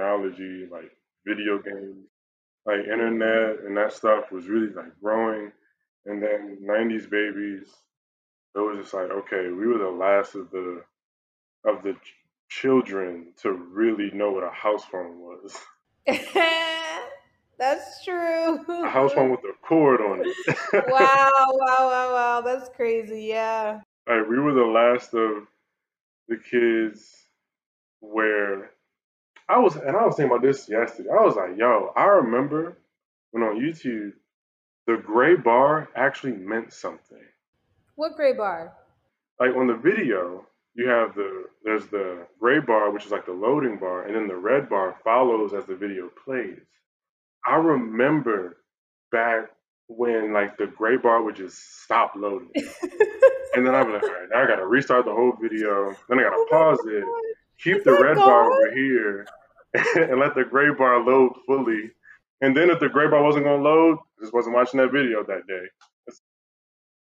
technology, like video games, like internet and that stuff was really like growing. And then 90s babies, it was just like, okay, we were the last of the of the ch- children to really know what a house phone was. That's true. A house phone with a cord on it. wow, wow, wow, wow. That's crazy. Yeah. like we were the last of the kids where I was, and I was thinking about this yesterday. I was like, yo, I remember when on YouTube, the gray bar actually meant something. What gray bar? Like on the video, you have the there's the gray bar, which is like the loading bar, and then the red bar follows as the video plays. I remember back when like the gray bar would just stop loading. and then I'm like, all right, now I gotta restart the whole video. Then I gotta Oh pause it, keep Is the red bar over here, and let the gray bar load fully. And then if the gray bar wasn't gonna load, I just wasn't watching that video that day. That's-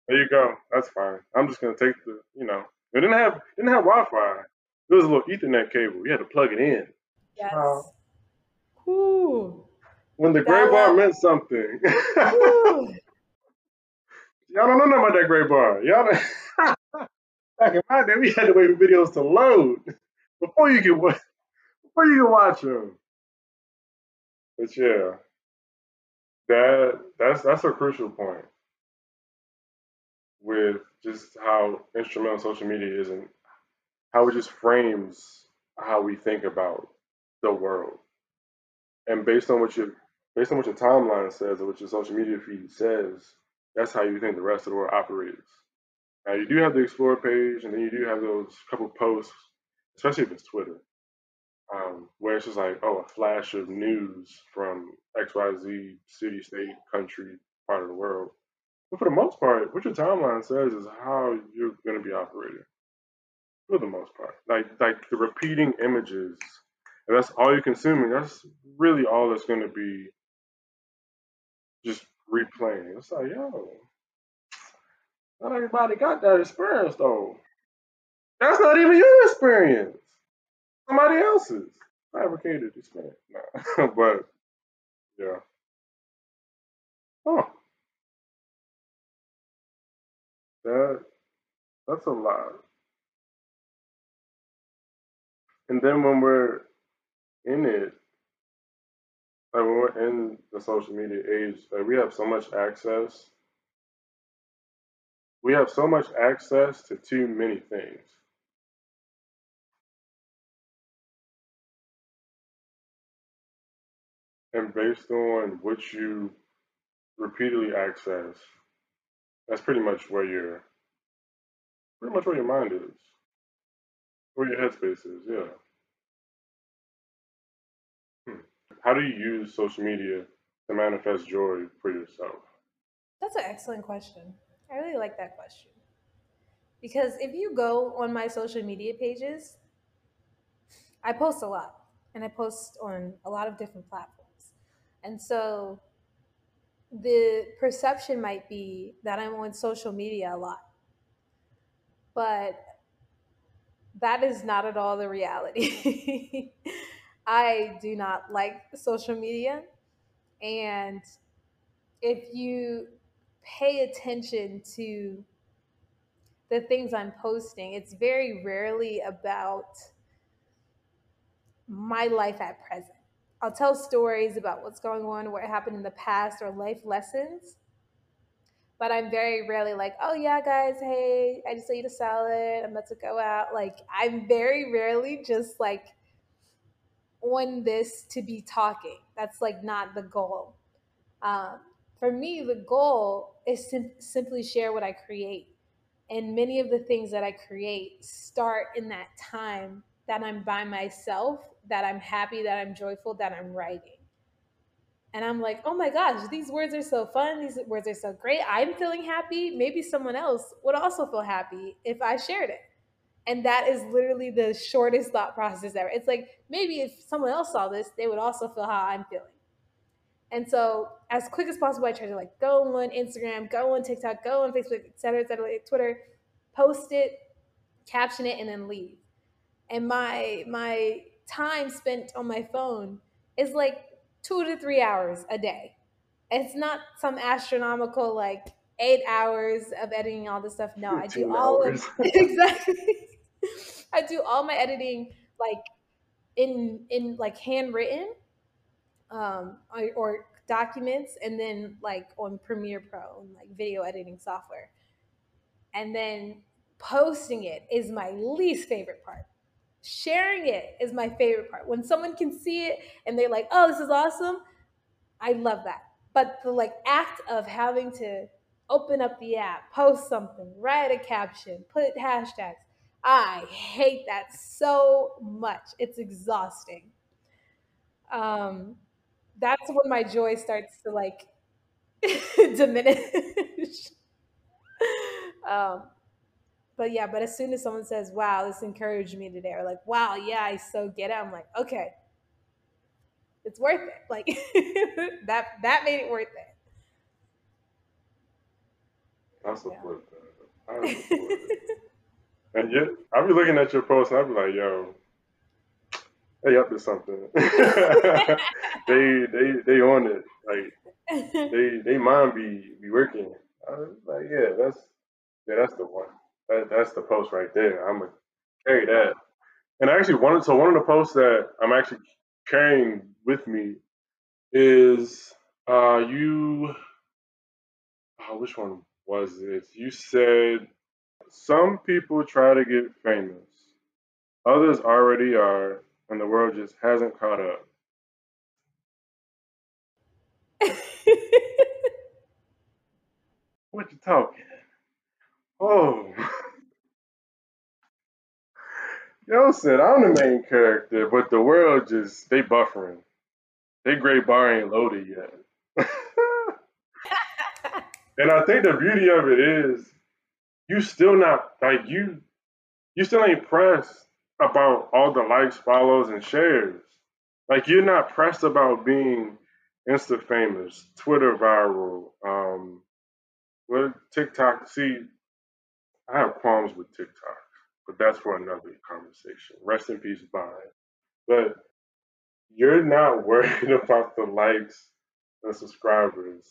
there you go. That's fine. I'm just gonna take the, you know, it didn't have didn't have Wi-Fi. It was a little Ethernet cable. You had to plug it in. Yes. Whew. When the gray That bar was- meant something. Y'all don't know nothing about that gray bar. Y'all don't- back in my day, we had to wait for videos to load before you could you could watch them. But yeah, that that's that's a crucial point with just how instrumental social media is and how it just frames how we think about the world. And based on what your based on what your timeline says or what your social media feed says, that's how you think the rest of the world operates. Now you do have the explore page, and then you do have those couple posts, especially if it's Twitter, um, where it's just like, oh, a flash of news from X, Y, Z city, state, country, part of the world. But for the most part, what your timeline says is how you're going to be operating. For the most part, like like the repeating images, and that's all you're consuming. That's really all that's going to be just replaying. It's like, yo, not everybody got that experience though. That's not even your experience. Somebody else's i fabricated experience. Nah. but yeah. Oh. That that's a lot. And then when we're in it, like when we're in the social media age, like we have so much access. We have so much access to too many things. And based on what you repeatedly access, that's pretty much where your pretty much where your mind is. Where your headspace is, yeah. Hmm. How do you use social media to manifest joy for yourself? That's an excellent question. I really like that question. Because if you go on my social media pages, I post a lot and I post on a lot of different platforms. And so the perception might be that I'm on social media a lot. But that is not at all the reality. I do not like social media. And if you pay attention to the things I'm posting, it's very rarely about my life at present. I'll tell stories about what's going on, what happened in the past, or life lessons. But I'm very rarely like, oh yeah, guys, hey, I just ate a salad. I'm about to go out. Like, I'm very rarely just like on this to be talking. That's like not the goal. Um, for me, the goal is to simply share what I create. And many of the things that I create start in that time that I'm by myself, that I'm happy, that I'm joyful, that I'm writing. And I'm like, oh my gosh, these words are so fun. These words are so great. I'm feeling happy. Maybe someone else would also feel happy if I shared it. And that is literally the shortest thought process ever. It's like maybe if someone else saw this, they would also feel how I'm feeling. And so, as quick as possible, I try to like go on Instagram, go on TikTok, go on Facebook, et cetera, et cetera, Twitter, post it, caption it, and then leave. And my my time spent on my phone is like two to three hours a day. It's not some astronomical like eight hours of editing all this stuff. No, I do all of exactly. I do all my editing like in in like handwritten um or, or documents and then like on Premiere Pro and like video editing software. And then posting it is my least favorite part. Sharing it is my favorite part. When someone can see it and they're like, "Oh, this is awesome." I love that. But the like act of having to open up the app, post something, write a caption, put hashtags, I hate that so much. It's exhausting. Um that's when my joy starts to like diminish. um, but yeah, but as soon as someone says, "Wow, this encouraged me today," or like, "Wow, yeah, I so get it," I'm like, "Okay, it's worth it." Like that that made it worth it. I support yeah. that. I support it. And yet, I'll be looking at your post and I'll be like, "Yo, they up to something. they they they on it. Like they they mind be be working. I was like, yeah, that's yeah, that's the one. That, that's the post right there. I'm gonna carry that. And I actually wanted so one of the posts that I'm actually carrying with me is uh you oh, which one was it? You said some people try to get famous. Others already are and the world just hasn't caught up. what you talking? Oh. Yo said I'm the main character, but the world just they buffering. They great bar ain't loaded yet. and I think the beauty of it is you still not like you you still ain't pressed about all the likes, follows, and shares. Like you're not pressed about being Insta famous, Twitter viral, um, what TikTok. See, I have qualms with TikTok, but that's for another conversation. Rest in peace, Vine. But you're not worried about the likes and subscribers.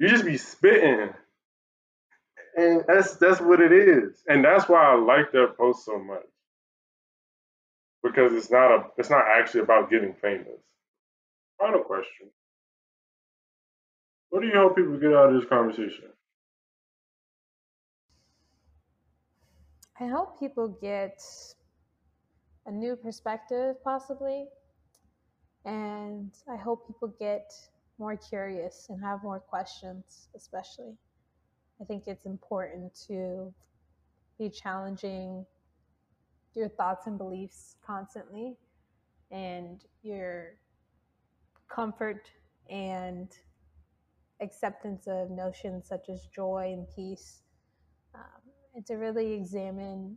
You just be spitting. And that's that's what it is. And that's why I like that post so much because it's not a it's not actually about getting famous. Final question. What do you hope people get out of this conversation? I hope people get a new perspective, possibly. And I hope people get more curious and have more questions, especially. I think it's important to be challenging your thoughts and beliefs constantly and your comfort and acceptance of notions such as joy and peace um, and to really examine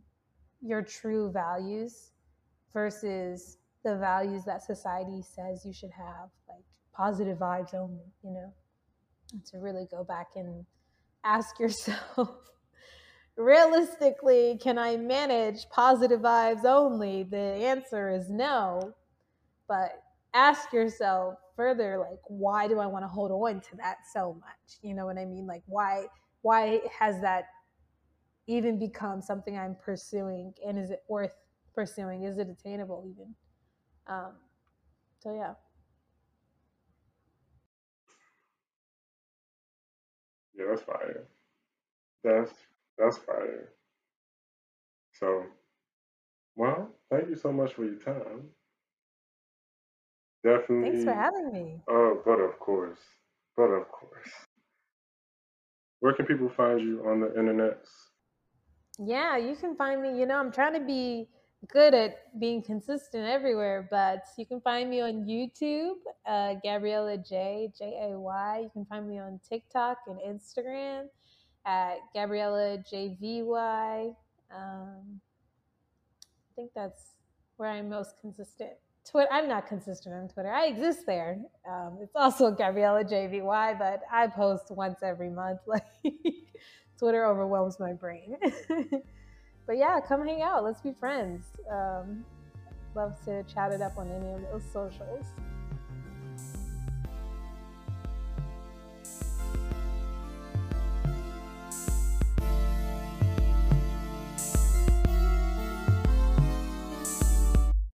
your true values versus the values that society says you should have like positive vibes only you know and to really go back and ask yourself realistically, can I manage positive vibes only? The answer is no. But ask yourself further, like, why do I want to hold on to that so much? You know what I mean? Like, why why has that even become something I'm pursuing? And is it worth pursuing? Is it attainable even? Um, so yeah. Yeah, that's fire. That's that's fire. So, well, thank you so much for your time. Definitely. Thanks for having me. Oh, uh, but of course, but of course. Where can people find you on the internet? Yeah, you can find me. You know, I'm trying to be good at being consistent everywhere, but you can find me on YouTube, uh, Gabriella J J A Y. You can find me on TikTok and Instagram at Gabriella JVY. Um, I think that's where I'm most consistent. Twitter, I'm not consistent on Twitter. I exist there. Um, it's also Gabriella JVY, but I post once every month. Like Twitter overwhelms my brain. but yeah, come hang out. Let's be friends. Um, love to chat it up on any of those socials.